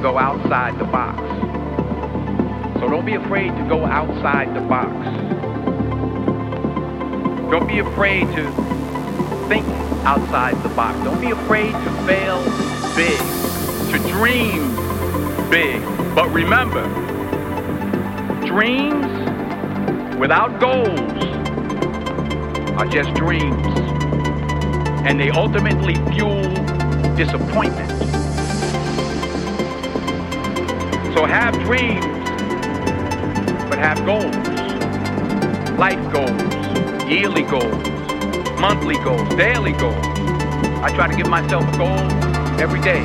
go outside the box. So don't be afraid to go outside the box. Don't be afraid to think outside the box. Don't be afraid to fail big, to dream big. But remember, dreams without goals are just dreams. And they ultimately fuel disappointment. So have dreams, but have goals. Life goals, yearly goals, monthly goals, daily goals. I try to give myself a goal every day.